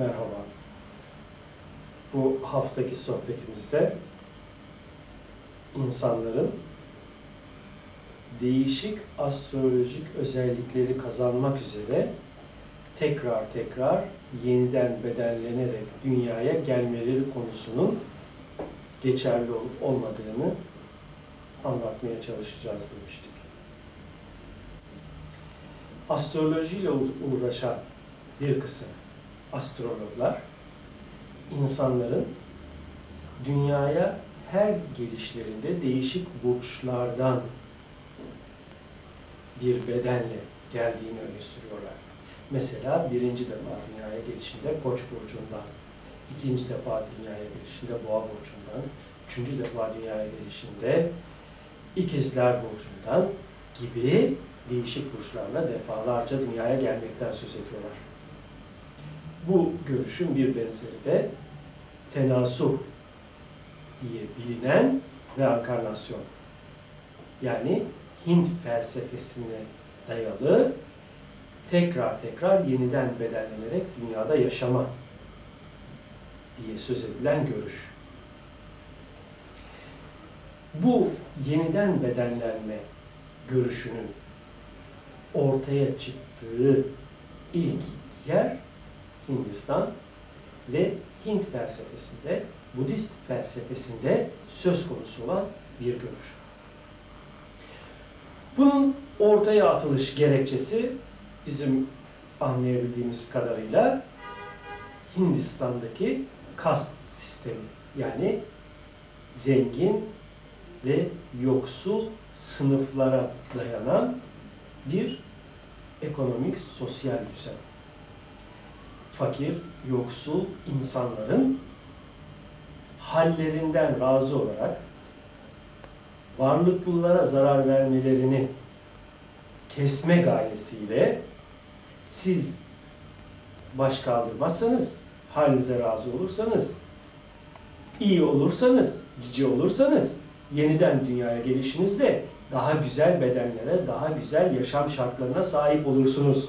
Merhaba. Bu haftaki sohbetimizde insanların değişik astrolojik özellikleri kazanmak üzere tekrar tekrar yeniden bedenlenerek dünyaya gelmeleri konusunun geçerli olup olmadığını anlatmaya çalışacağız demiştik. Astrolojiyle uğraşan bir kısım astrologlar insanların dünyaya her gelişlerinde değişik burçlardan bir bedenle geldiğini öne sürüyorlar. Mesela birinci defa dünyaya gelişinde Koç burcundan, ikinci defa dünyaya gelişinde Boğa burcundan, üçüncü defa dünyaya gelişinde İkizler burcundan gibi değişik burçlarla defalarca dünyaya gelmekten söz ediyorlar. Bu görüşün bir benzeri de tenasuh diye bilinen reenkarnasyon. Yani Hint felsefesine dayalı tekrar tekrar yeniden bedenlenerek dünyada yaşama diye söz edilen görüş. Bu yeniden bedenlenme görüşünün ortaya çıktığı ilk yer Hindistan ve Hint felsefesinde, Budist felsefesinde söz konusu olan bir görüş. Bunun ortaya atılış gerekçesi bizim anlayabildiğimiz kadarıyla Hindistan'daki kast sistemi yani zengin ve yoksul sınıflara dayanan bir ekonomik sosyal düzen. Fakir, yoksul insanların hallerinden razı olarak varlıklılara zarar vermelerini kesme gayesiyle siz baş kaldırmazsanız, halinize razı olursanız, iyi olursanız, cici olursanız, yeniden dünyaya gelişinizde daha güzel bedenlere, daha güzel yaşam şartlarına sahip olursunuz.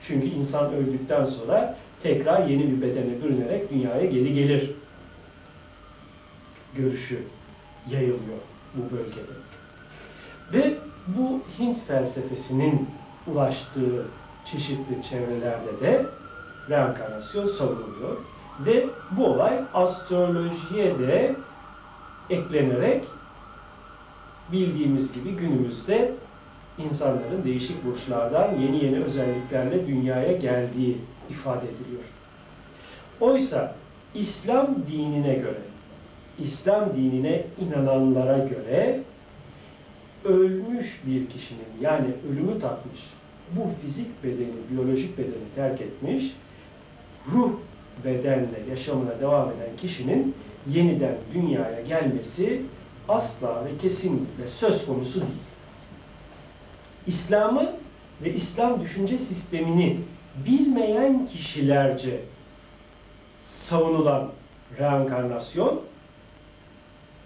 Çünkü insan öldükten sonra tekrar yeni bir bedene bürünerek dünyaya geri gelir. Görüşü yayılıyor bu bölgede. Ve bu Hint felsefesinin ulaştığı çeşitli çevrelerde de reenkarnasyon savunuluyor. Ve bu olay astrolojiye de eklenerek bildiğimiz gibi günümüzde insanların değişik burçlardan yeni yeni özelliklerle dünyaya geldiği ifade ediliyor. Oysa İslam dinine göre, İslam dinine inananlara göre ölmüş bir kişinin yani ölümü tatmış, bu fizik bedeni, biyolojik bedeni terk etmiş, ruh bedenle yaşamına devam eden kişinin yeniden dünyaya gelmesi asla ve kesinlikle söz konusu değil. İslam'ı ve İslam düşünce sistemini bilmeyen kişilerce savunulan reenkarnasyon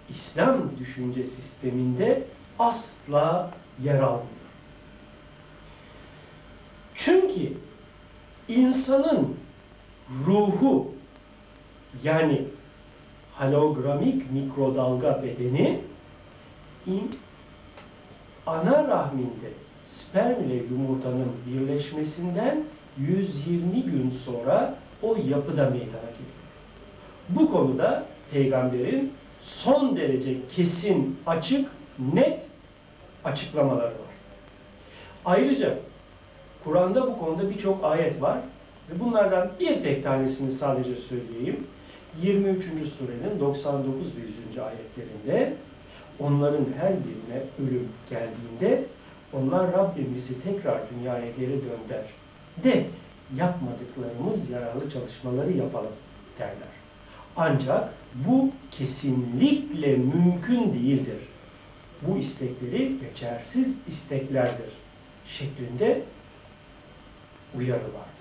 İslam düşünce sisteminde asla yer almıyor. Çünkü insanın ruhu yani halogramik mikrodalga bedeni ana rahminde sperm ile yumurtanın birleşmesinden 120 gün sonra o yapıda meydana geliyor. Bu konuda peygamberin son derece kesin, açık, net açıklamaları var. Ayrıca Kur'an'da bu konuda birçok ayet var ve bunlardan bir tek tanesini sadece söyleyeyim. 23. surenin 99 ve 100. ayetlerinde onların her birine ölüm geldiğinde onlar Rabbimizi tekrar dünyaya geri dönder de yapmadıklarımız yararlı çalışmaları yapalım derler. Ancak bu kesinlikle mümkün değildir. Bu istekleri geçersiz isteklerdir şeklinde uyarılar.